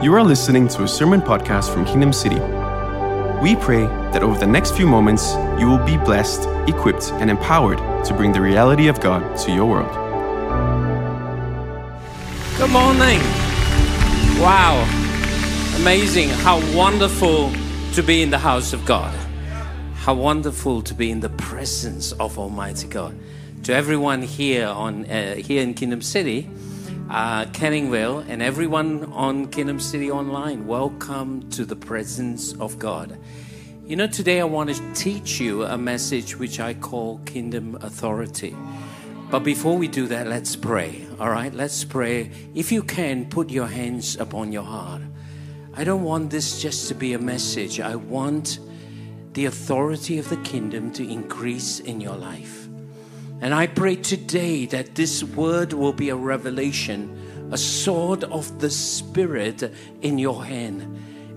You are listening to a sermon podcast from Kingdom City. We pray that over the next few moments, you will be blessed, equipped, and empowered to bring the reality of God to your world. Good morning. Wow. Amazing. How wonderful to be in the house of God. How wonderful to be in the presence of Almighty God. To everyone here on uh, here in Kingdom City, uh, and everyone on Kingdom City Online, welcome to the presence of God. You know, today I want to teach you a message which I call Kingdom Authority. But before we do that, let's pray. All right, let's pray. If you can, put your hands upon your heart. I don't want this just to be a message. I want the authority of the kingdom to increase in your life. And I pray today that this word will be a revelation, a sword of the Spirit in your hand,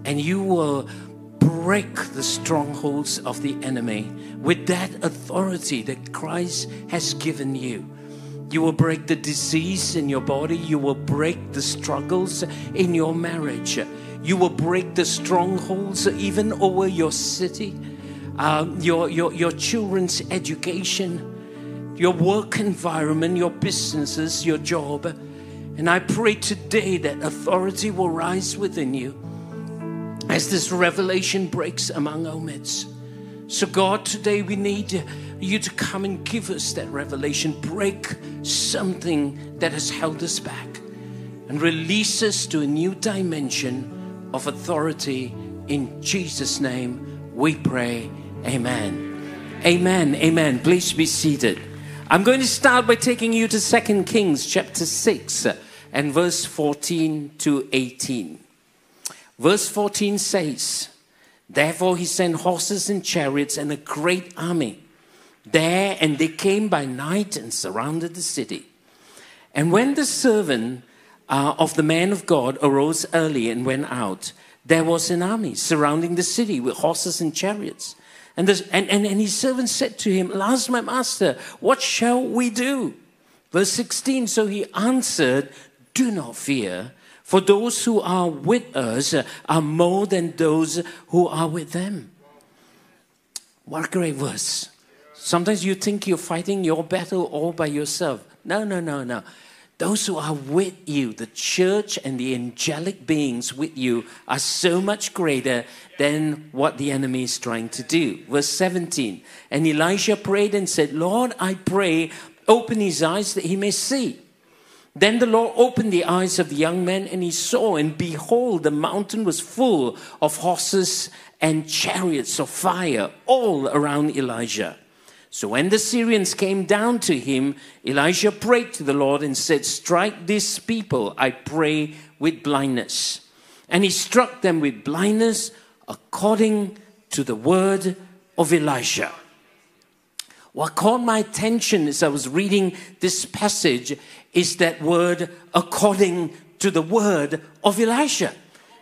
and you will break the strongholds of the enemy with that authority that Christ has given you. You will break the disease in your body. You will break the struggles in your marriage. You will break the strongholds even over your city, um, your, your, your children's education, your work environment, your businesses, your job. And I pray today that authority will rise within you as this revelation breaks among our midst. So, God, today we need you to come and give us that revelation, break something that has held us back, and release us to a new dimension of authority. In Jesus' name we pray. Amen. Amen. Amen. Please be seated. I'm going to start by taking you to 2 Kings chapter 6 and verse 14 to 18. Verse 14 says, Therefore he sent horses and chariots and a great army there, and they came by night and surrounded the city. And when the servant uh, of the man of God arose early and went out, there was an army surrounding the city with horses and chariots. And, this, and, and, and his servant said to him, Alas, my master, what shall we do? Verse 16 So he answered, Do not fear, for those who are with us are more than those who are with them. What a great verse. Sometimes you think you're fighting your battle all by yourself. No, no, no, no. Those who are with you, the church and the angelic beings with you, are so much greater than what the enemy is trying to do. Verse 17 And Elisha prayed and said, Lord, I pray, open his eyes that he may see. Then the Lord opened the eyes of the young man, and he saw, and behold, the mountain was full of horses and chariots of fire all around Elijah. So when the Syrians came down to him, Elijah prayed to the Lord and said, Strike these people, I pray, with blindness. And he struck them with blindness according to the word of Elijah. What caught my attention as I was reading this passage is that word according to the word of Elisha.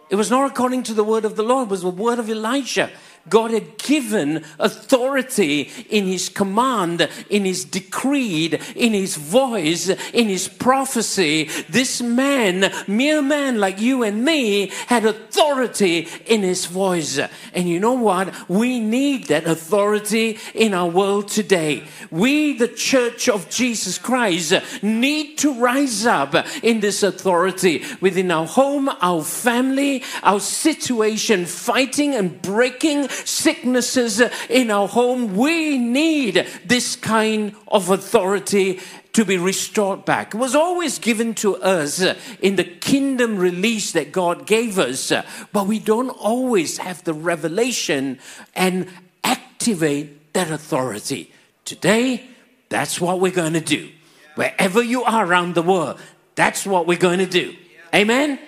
It was not according to the word of the Lord, it was the word of Elisha. God had given authority in His command, in His decreed, in His voice, in His prophecy. This man, mere man like you and me, had authority in His voice. And you know what? We need that authority in our world today. We, the church of Jesus Christ, need to rise up in this authority within our home, our family, our situation, fighting and breaking sicknesses in our home. We need this kind of authority to be restored back. It was always given to us in the kingdom release that God gave us, but we don't always have the revelation and activate that authority. Today, that's what we're going to do. Wherever you are around the world, that's what we're going to do. Amen?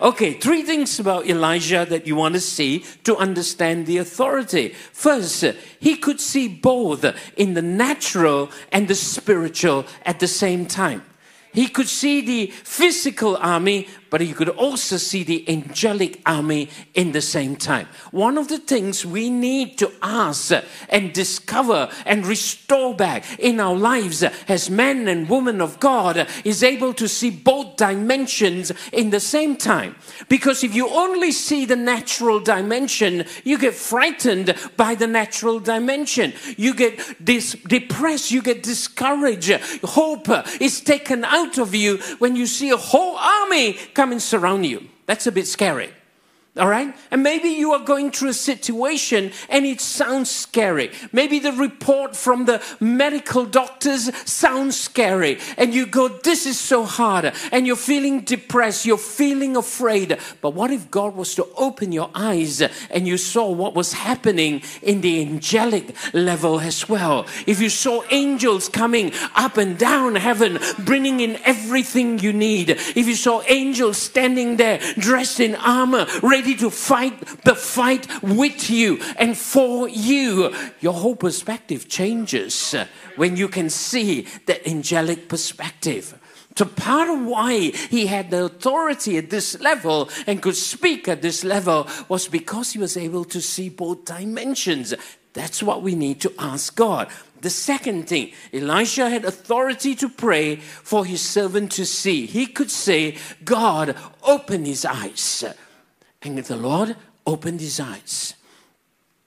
Okay, three things about Elijah that you want to see to understand the authority. First, he could see both in the natural and the spiritual at the same time. He could see the physical army, but you could also see the angelic army in the same time. One of the things we need to ask and discover and restore back in our lives as men and women of God is able to see both dimensions in the same time. Because if you only see the natural dimension, you get frightened by the natural dimension. You get dis- depressed, you get discouraged. Hope is taken out of you when you see a whole army come and surround you. That's a bit scary. All right? And maybe you are going through a situation and it sounds scary. Maybe the report from the medical doctors sounds scary. And you go, This is so hard. And you're feeling depressed. You're feeling afraid. But what if God was to open your eyes and you saw what was happening in the angelic level as well? If you saw angels coming up and down heaven, bringing in everything you need. If you saw angels standing there dressed in armor, ready to fight the fight with you and for you. Your whole perspective changes uh, when you can see that angelic perspective. So, part of why he had the authority at this level and could speak at this level was because he was able to see both dimensions. That's what we need to ask God. The second thing, Elisha had authority to pray for his servant to see. He could say, God, open his eyes. And the Lord opened his eyes.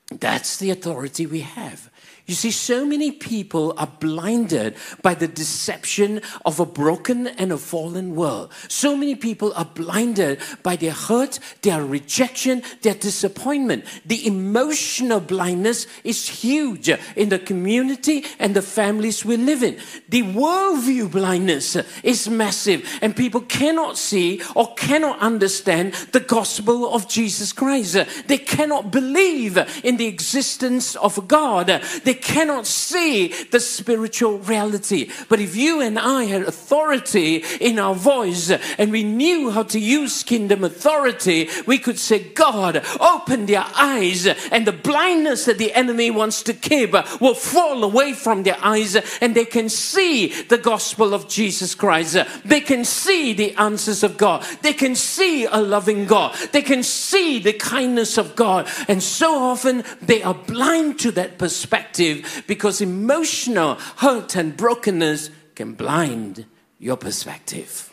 That's the authority we have. You see, so many people are blinded by the deception of a broken and a fallen world. So many people are blinded by their hurt, their rejection, their disappointment. The emotional blindness is huge in the community and the families we live in. The worldview blindness is massive, and people cannot see or cannot understand the gospel of Jesus Christ. They cannot believe in the existence of God. They they cannot see the spiritual reality. But if you and I had authority in our voice and we knew how to use kingdom authority, we could say, God, open their eyes, and the blindness that the enemy wants to keep will fall away from their eyes, and they can see the gospel of Jesus Christ. They can see the answers of God. They can see a loving God. They can see the kindness of God. And so often they are blind to that perspective perspective because emotional hurt and brokenness can blind your perspective.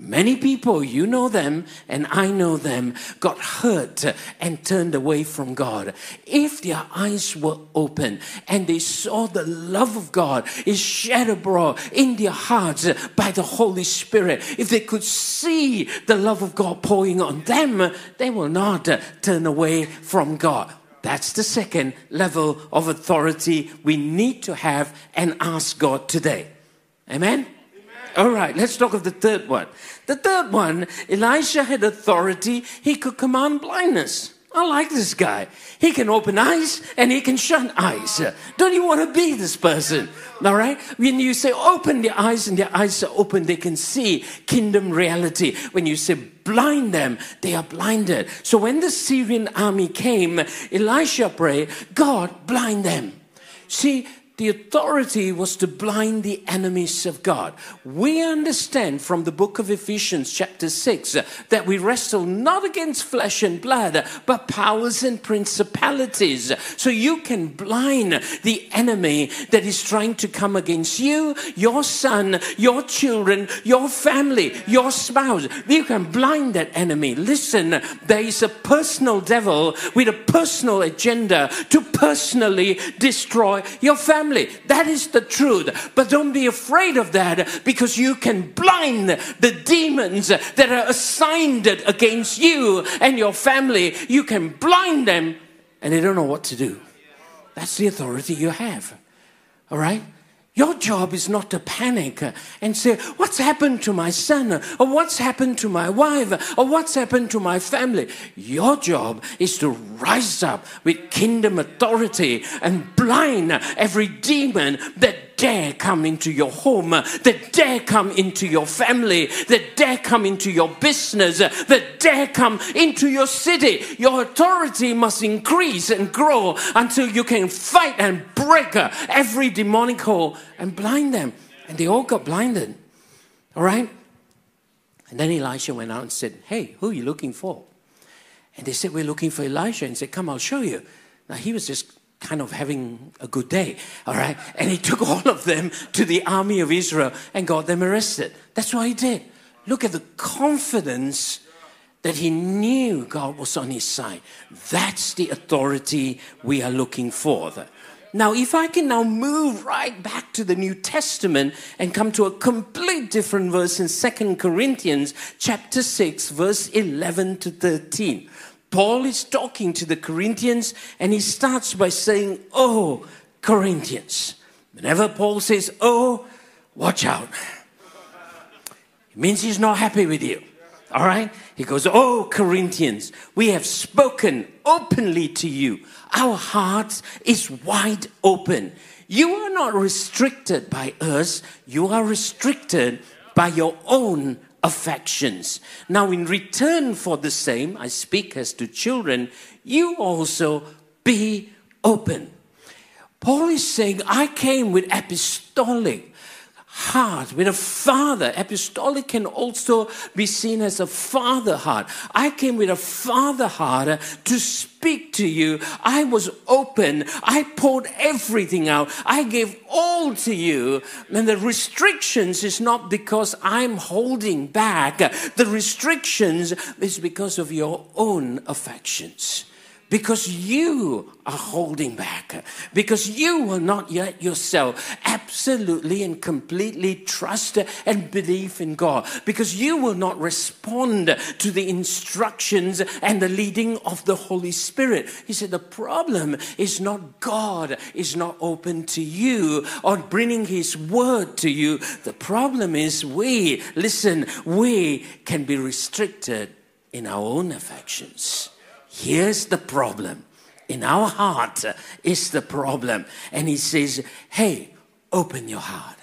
Many people, you know them and I know them, got hurt and turned away from God. If their eyes were open and they saw the love of God is shed abroad in their hearts by the Holy Spirit, if they could see the love of God pouring on them, they will not turn away from God. That's the second level of authority we need to have and ask God today. Amen? Amen? All right, let's talk of the third one. The third one, Elisha had authority, he could command blindness. I like this guy. He can open eyes and he can shut eyes. Don't you want to be this person? All right? When you say open their eyes and their eyes are open, they can see kingdom reality. When you say blind them, they are blinded. So when the Syrian army came, Elisha prayed, God, blind them. See, the authority was to blind the enemies of God. We understand from the book of Ephesians, chapter 6, that we wrestle not against flesh and blood, but powers and principalities. So you can blind the enemy that is trying to come against you, your son, your children, your family, your spouse. You can blind that enemy. Listen, there is a personal devil with a personal agenda to personally destroy your family family. That is the truth. But don't be afraid of that because you can blind the demons that are assigned against you and your family. You can blind them and they don't know what to do. That's the authority you have. All right? Your job is not to panic and say, What's happened to my son? Or what's happened to my wife? Or what's happened to my family? Your job is to rise up with kingdom authority and blind every demon that dare come into your home, that dare come into your family, that dare come into your business, that dare come into your city. Your authority must increase and grow until you can fight and break every demonic hole and blind them. And they all got blinded. All right? And then Elisha went out and said, Hey, who are you looking for? And they said, We're looking for Elisha. And he said, Come, I'll show you. Now he was just kind of having a good day, all right? And he took all of them to the army of Israel and got them arrested. That's what he did. Look at the confidence that he knew God was on his side. That's the authority we are looking for. Now, if I can now move right back to the New Testament and come to a complete different verse in Second Corinthians chapter 6, verse 11 to 13. Paul is talking to the Corinthians and he starts by saying, Oh, Corinthians. Whenever Paul says, Oh, watch out. It means he's not happy with you. All right? He goes, Oh, Corinthians, we have spoken openly to you. Our heart is wide open. You are not restricted by us, you are restricted by your own affections. Now, in return for the same, I speak as to children, you also be open. Paul is saying, I came with apostolic heart, with a father. Apostolic can also be seen as a father heart. I came with a father heart uh, to speak to you. I was open. I poured everything out. I gave all to you. And the restrictions is not because I'm holding back. The restrictions is because of your own affections because you are holding back, because you will not yet yourself absolutely and completely trust and believe in God, because you will not respond to the instructions and the leading of the Holy Spirit. He said, The problem is not God is not open to you or bringing His word to you. The problem is we, listen, we can be restricted in our own affections. Here's the problem. In our heart is the problem. And he says, hey, open your heart.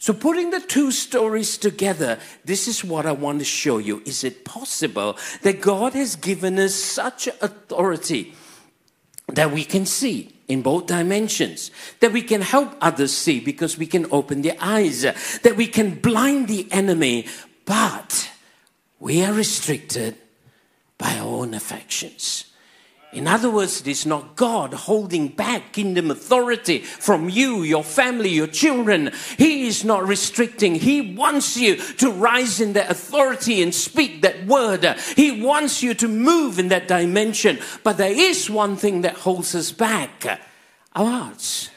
So, putting the two stories together, this is what I want to show you. Is it possible that God has given us such authority that we can see in both dimensions, that we can help others see because we can open their eyes, that we can blind the enemy, but we are restricted by our own affections. In other words, it is not God holding back kingdom authority from you, your family, your children. He is not restricting. He wants you to rise in that authority and speak that word. He wants you to move in that dimension. But there is one thing that holds us back our hearts,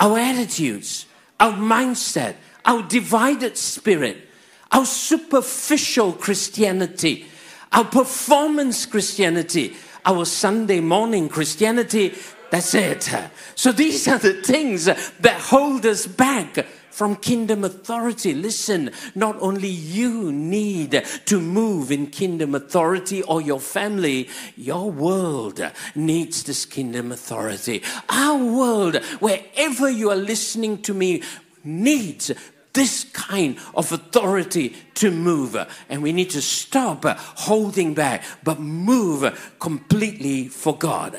our attitudes, our mindset, our divided spirit, our superficial Christianity our performance Christianity, our Sunday morning Christianity, that's it. So these are the things that hold us back from kingdom authority. Listen, not only you need to move in kingdom authority or your family, your world needs this kingdom authority. Our world, wherever you are listening to me, needs this kind of authority to move. And we need to stop holding back, but move completely for God.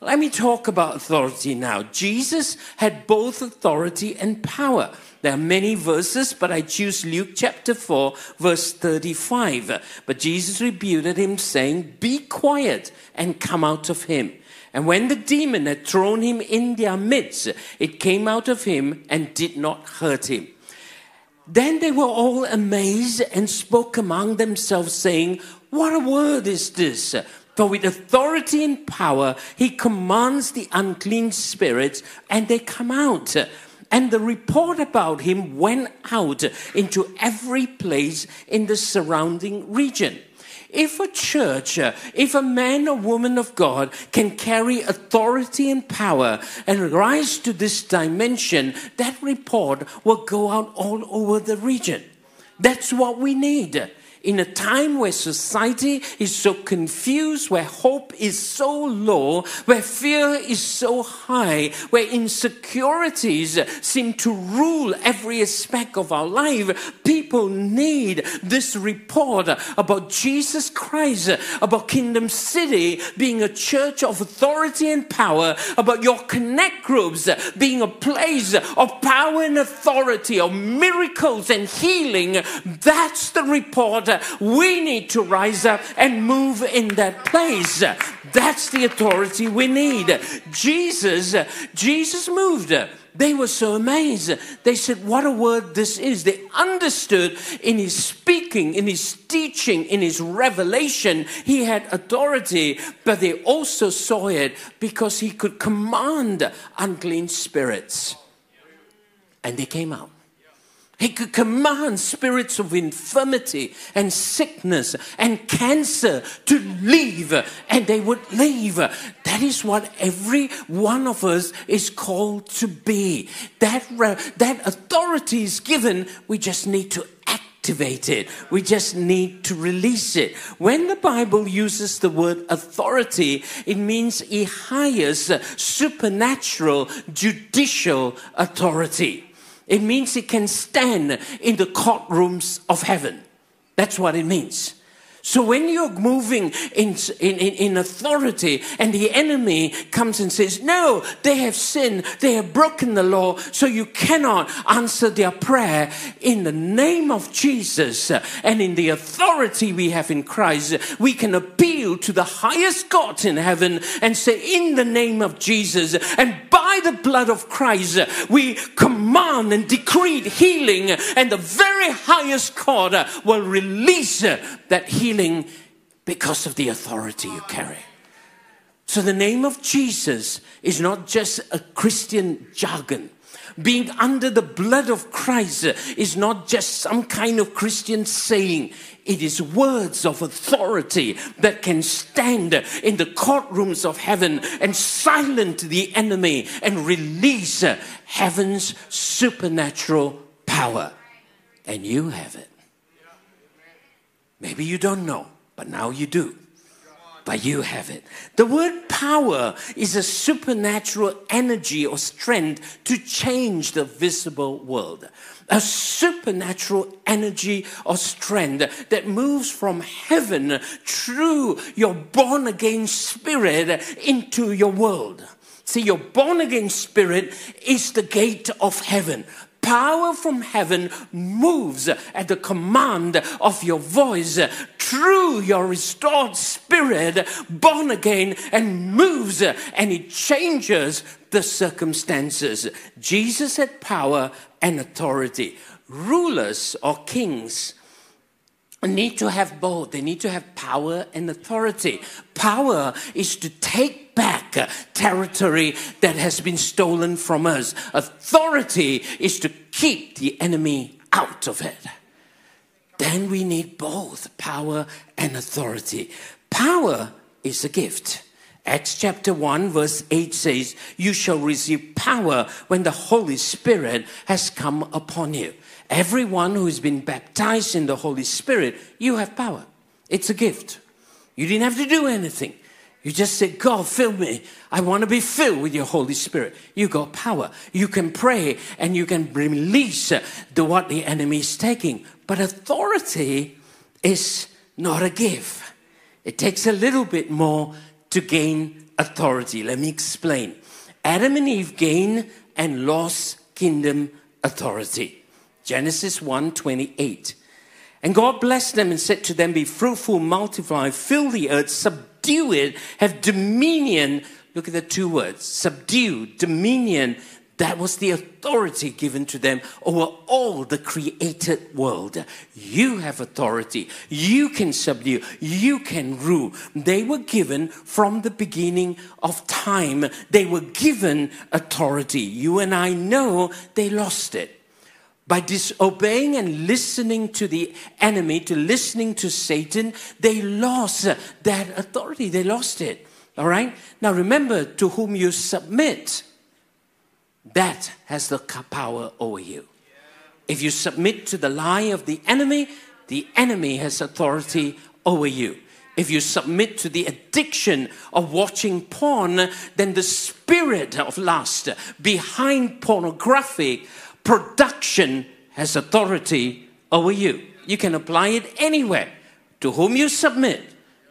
Let me talk about authority now. Jesus had both authority and power. There are many verses, but I choose Luke chapter 4, verse 35. But Jesus rebuked him, saying, Be quiet and come out of him. And when the demon had thrown him in their midst, it came out of him and did not hurt him. Then they were all amazed and spoke among themselves, saying, What a word is this! For with authority and power he commands the unclean spirits, and they come out. And the report about him went out into every place in the surrounding region. If a church, uh, if a man or woman of God can carry authority and power and rise to this dimension, that report will go out all over the region. That's what we need. In a time where society is so confused, where hope is so low, where fear is so high, where insecurities seem to rule every aspect of our life, people need this report about Jesus Christ, about Kingdom City being a church of authority and power, about your connect groups being a place of power and authority, of miracles and healing. That's the report. We need to rise up and move in that place. That's the authority we need. Jesus, Jesus moved. They were so amazed. They said, What a word this is. They understood in his speaking, in his teaching, in his revelation, he had authority, but they also saw it because he could command unclean spirits. And they came out. He could command spirits of infirmity and sickness and cancer to leave, and they would leave. That is what every one of us is called to be. That, that authority is given, we just need to activate it. We just need to release it. When the Bible uses the word authority, it means he hires supernatural judicial authority. It means it can stand in the courtrooms of heaven. That's what it means. So when you're moving in, in, in, authority and the enemy comes and says, no, they have sinned, they have broken the law, so you cannot answer their prayer in the name of Jesus and in the authority we have in Christ, we can appeal to the highest God in heaven and say, in the name of Jesus and by the blood of Christ, we command and decree healing and the very highest God will release that healing healing because of the authority you carry. So the name of Jesus is not just a Christian jargon. Being under the blood of Christ is not just some kind of Christian saying. It is words of authority that can stand in the courtrooms of heaven and silence the enemy and release heaven's supernatural power. And you have it. Maybe you don't know, but now you do. But you have it. The word power is a supernatural energy or strength to change the visible world. A supernatural energy or strength that moves from heaven through your born again spirit into your world. See, your born again spirit is the gate of heaven power from heaven moves at the command of your voice through your restored spirit, born again, and moves and it changes the circumstances. Jesus had power and authority. Rulers or kings need to have both. They need to have power and authority. Power is to take back territory that has been stolen from us. Authority is to keep the enemy out of it. Then we need both power and authority. Power is a gift. Acts chapter 1, verse 8 says, You shall receive power when the Holy Spirit has come upon you. Everyone who has been baptized in the Holy Spirit, you have power. It's a gift. You didn't have to do anything. You just say, God, fill me. I want to be filled with your Holy Spirit. You got power. You can pray and you can release the, what the enemy is taking. But authority is not a gift. It takes a little bit more to gain authority. Let me explain. Adam and Eve gained and lost kingdom authority. Genesis 1 28. And God blessed them and said to them, Be fruitful, multiply, fill the earth, subdue subdue it, have dominion. Look at the two words subdue, dominion. That was the authority given to them over all the created world. You have authority. You can subdue. You can rule. They were given from the beginning of time. They were given authority. You and I know they lost it by disobeying and listening to the enemy, to listening to Satan, they lost that authority. They lost it. All right? Now remember, to whom you submit, that has the power over you. If you submit to the lie of the enemy, the enemy has authority over you. If you submit to the addiction of watching porn, then the spirit of lust behind pornographic production has authority over you. You can apply it anywhere. To whom you submit,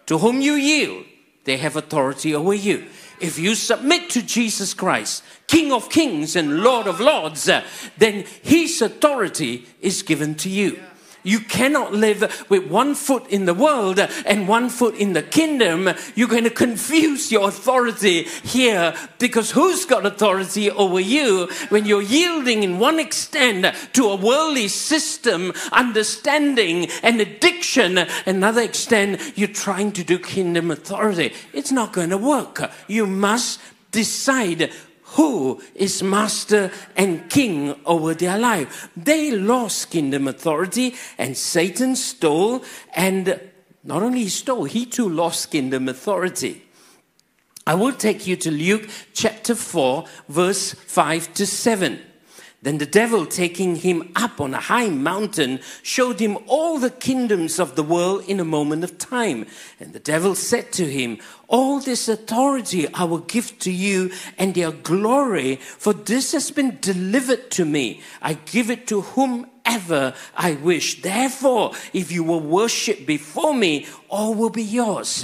to whom you yield, they have authority over you. If you submit to Jesus Christ, King of kings and Lord of lords, uh, then his authority is given to you. You cannot live with one foot in the world and one foot in the kingdom. You're going to confuse your authority here because who's got authority over you when you're yielding in one extent to a worldly system, understanding and addiction, another extent you're trying to do kingdom authority. It's not going to work. You must decide who is master and king over their life. They lost kingdom authority and Satan stole and not only he stole, he too lost kingdom authority. I will take you to Luke chapter 4, verse 5 to 7. Then the devil, taking him up on a high mountain, showed him all the kingdoms of the world in a moment of time. And the devil said to him, All this authority I will give to you and their glory, for this has been delivered to me. I give it to whomever I wish. Therefore, if you will worship before me, all will be yours.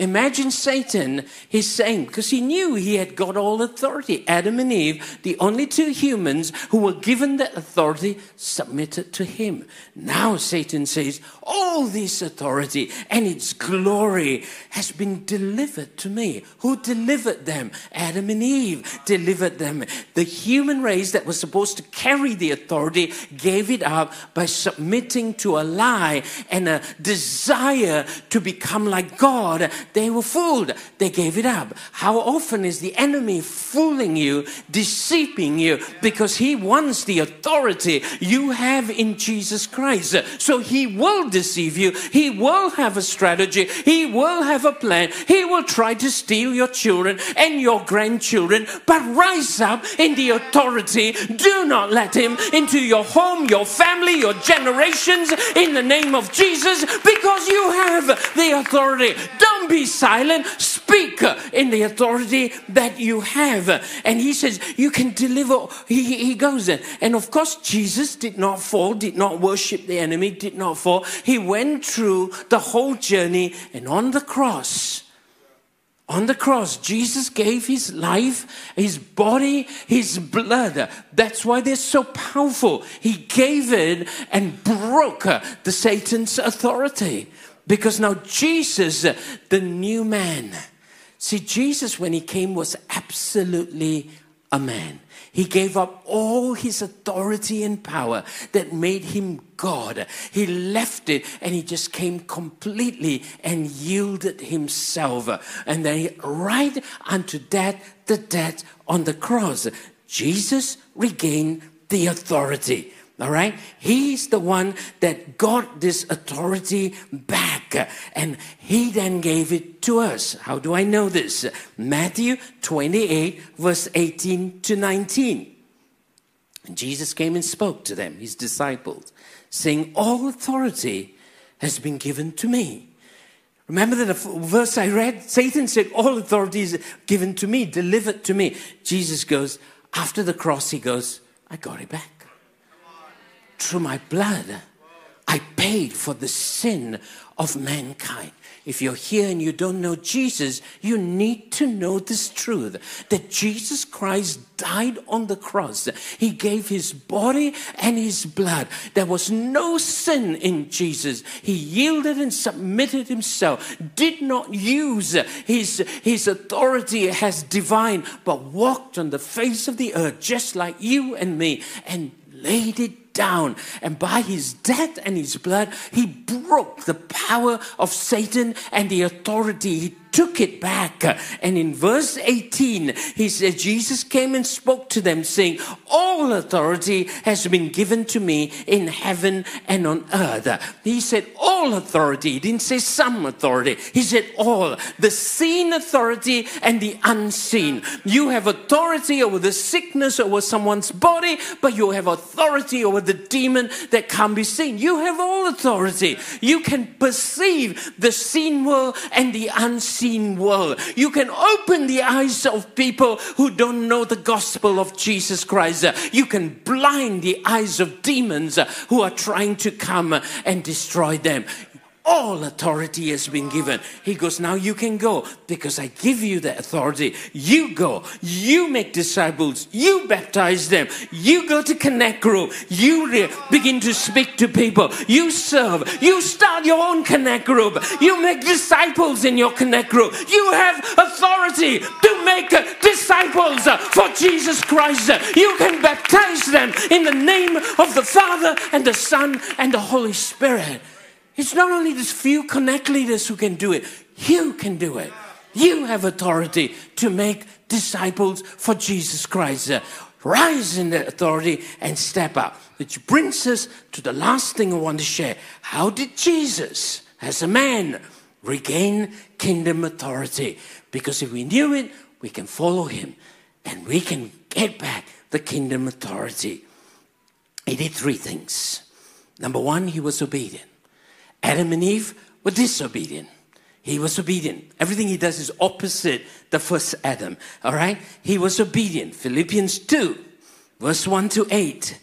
Imagine Satan, he's saying, because he knew he had got all authority. Adam and Eve, the only two humans who were given that authority, submitted to him. Now Satan says, all this authority and its glory has been delivered to me. Who delivered them? Adam and Eve delivered them. The human race that was supposed to carry the authority gave it up by submitting to a lie and a desire to become like God they were fooled. They gave it up. How often is the enemy fooling you, deceiving you, because he wants the authority you have in Jesus Christ. So he will deceive you. He will have a strategy. He will have a plan. He will try to steal your children and your grandchildren, but rise up in the authority. Do not let him into your home, your family, your generations in the name of Jesus because you have the authority. Don't be silent. Speak in the authority that you have. And he says, You can deliver. He, he goes there. And of course, Jesus did not fall, did not worship the enemy, did not fall. He went through the whole journey and on the cross. On the cross, Jesus gave his life, his body, his blood. That's why they're so powerful. He gave it and broke the Satan's authority. Because now Jesus, the new man, see, Jesus, when he came, was absolutely a man. He gave up all his authority and power that made him God. He left it and he just came completely and yielded himself. And then right unto death, the death on the cross. Jesus regained the authority. All right? He's the one that got this authority back and he then gave it to us. How do I know this? Matthew 28, verse 18 to 19. And Jesus came and spoke to them, his disciples, saying, All authority has been given to me. Remember that verse I read? Satan said, All authority is given to me, delivered to me. Jesus goes, After the cross, he goes, I got it back through my blood, I paid for the sin of mankind. If you're here and you don't know Jesus, you need to know this truth that Jesus Christ died on the cross. He gave his body and his blood. There was no sin in Jesus. He yielded and submitted himself, did not use his, his authority as divine, but walked on the face of the earth just like you and me and laid it down. And by his death and his blood, he broke the power of Satan and the authority he took it back. And in verse 18, he said, Jesus came and spoke to them, saying, All authority has been given to me in heaven and on earth. He said, All authority. He didn't say some authority. He said, All. The seen authority and the unseen. You have authority over the sickness over someone's body, but you have authority over the demon that can't be seen. You have all authority. You can perceive the seen world and the unseen world. You can open the eyes of people who don't know the gospel of Jesus Christ. You can blind the eyes of demons who are trying to come and destroy them all authority has been given. He goes, Now you can go because I give you the authority. You go, you make disciples, you baptize them, you go to Connect Group, you re- begin to speak to people, you serve, you start your own Connect Group, you make disciples in your Connect Group. You have authority to make disciples for Jesus Christ. You can baptize them in the name of the Father and the Son and the Holy Spirit. It's not only these few connect leaders who can do it, you can do it. You have authority to make disciples for Jesus Christ. Uh, rise in that authority and step up. Which brings us to the last thing I want to share. How did Jesus, as a man, regain kingdom authority? Because if we knew it, we can follow him and we can get back the kingdom authority. He did three things. Number one, he was obedient. Adam and Eve were disobedient. He was obedient. Everything he does is opposite the first Adam. All right? He was obedient. Philippians 2, verse 1 to 8.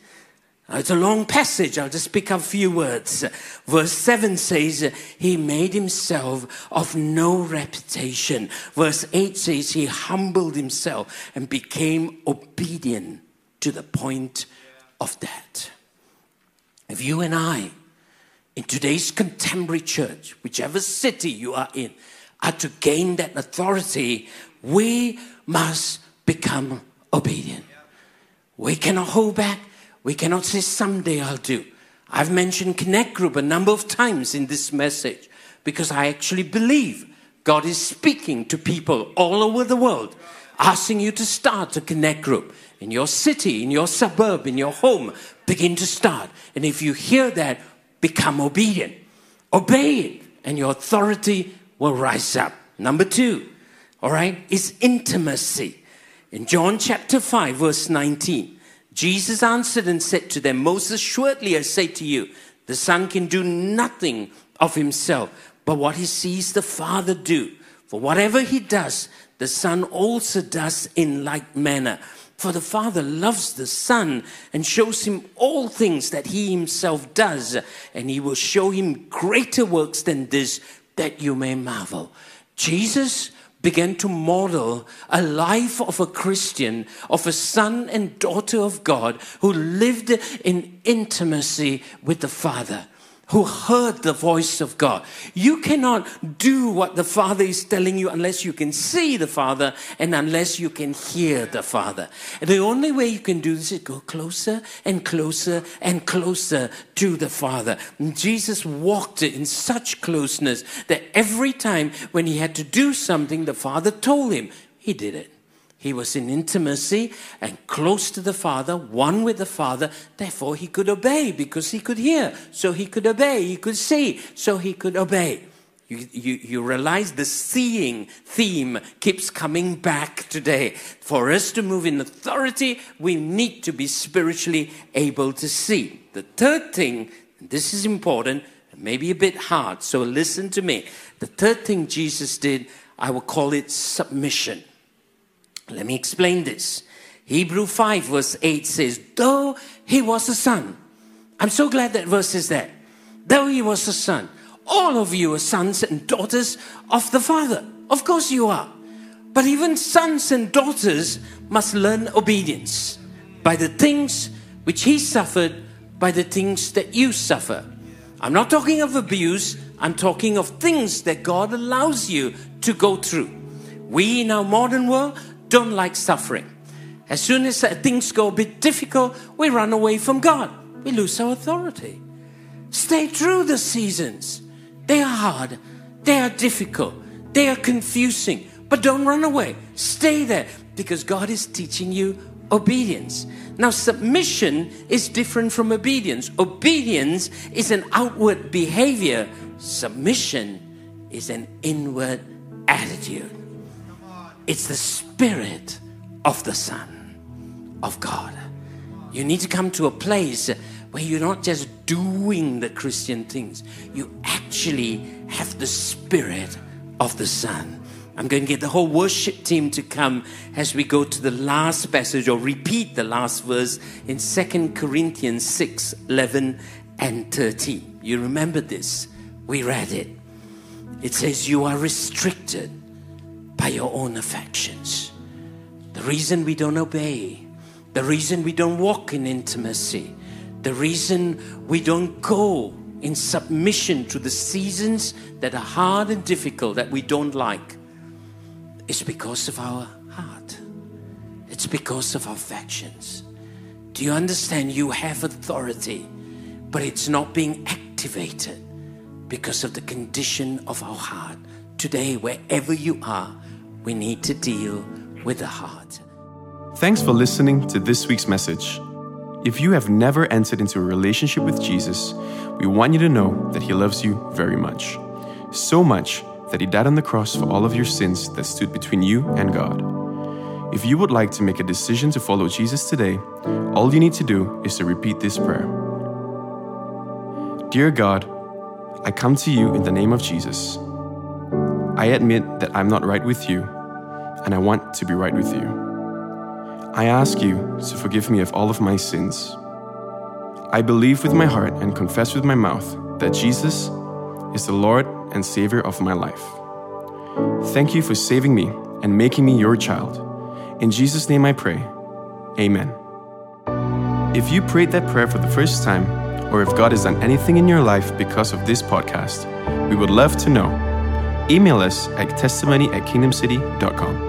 it's a long passage. I'll just pick up a few words. Verse 7 says, He made himself of no reputation. Verse 8 says, He humbled himself and became obedient to the point of death. If you and I in today's contemporary church, whichever city you are in, are to gain that authority, we must become obedient. We cannot hold back. We cannot say, someday I'll do. I've mentioned Connect Group a number of times in this message because I actually believe God is speaking to people all over the world, asking you to start a Connect Group in your city, in your suburb, in your home. Begin to start. And if you hear that, become obedient. Obey it, and your authority will rise up. Number two, all right, is intimacy. In John chapter 5, verse 19, Jesus answered and said to them, Most assuredly I say to you, the Son can do nothing of himself, but what he sees the Father do. For whatever he does, the Son also does in like manner. For the Father loves the Son and shows him all things that he himself does, and he will show him greater works than this that you may marvel. Jesus began to model a life of a Christian, of a son and daughter of God who lived in intimacy with the Father who heard the voice of God. You cannot do what the Father is telling you unless you can see the Father and unless you can hear the Father. And the only way you can do this is go closer and closer and closer to the Father. And Jesus walked in such closeness that every time when he had to do something, the Father told him, he did it. He was in intimacy and close to the Father, one with the Father. Therefore, he could obey because he could hear. So he could obey. He could see. So he could obey. You, you, you realize the seeing theme keeps coming back today. For us to move in authority, we need to be spiritually able to see. The third thing, this is important, maybe a bit hard, so listen to me. The third thing Jesus did, I will call it submission. Let me explain this. Hebrew 5 verse 8 says, though he was a son. I'm so glad that verse is there. Though he was a son. All of you are sons and daughters of the Father. Of course you are. But even sons and daughters must learn obedience by the things which he suffered, by the things that you suffer. I'm not talking of abuse, I'm talking of things that God allows you to go through. We in our modern world don't like suffering. As soon as uh, things go a bit difficult, we run away from God. We lose our authority. Stay through the seasons. They are hard. They are difficult. They are confusing, but don't run away. Stay there because God is teaching you obedience. Now, submission is different from obedience. Obedience is an outward behavior, submission is an inward attitude. It's the spirit of the Son of God. You need to come to a place where you're not just doing the Christian things, you actually have the spirit of the Son. I'm going to get the whole worship team to come as we go to the last passage or repeat the last verse in 2 Corinthians 6 11 and 13. You remember this? We read it. It says, You are restricted by your own affections. The reason we don't obey, the reason we don't walk in intimacy, the reason we don't go in submission to the seasons that are hard and difficult that we don't like is because of our heart. It's because of our affections. Do you understand? You have authority, but it's not being activated because of the condition of our heart. Today, wherever you are, we need to deal with the heart. Thanks for listening to this week's message. If you have never entered into a relationship with Jesus, we want you to know that He loves you very much. So much that He died on the cross for all of your sins that stood between you and God. If you would like to make a decision to follow Jesus today, all you need to do is to repeat this prayer Dear God, I come to you in the name of Jesus. I admit that I'm not right with you, and I want to be right with you. I ask you to forgive me of all of my sins. I believe with my heart and confess with my mouth that Jesus is the Lord and Savior of my life. Thank you for saving me and making me your child. In Jesus' name I pray. Amen. If you prayed that prayer for the first time, or if God has done anything in your life because of this podcast, we would love to know. Email us at testimony at kingdomcity.com.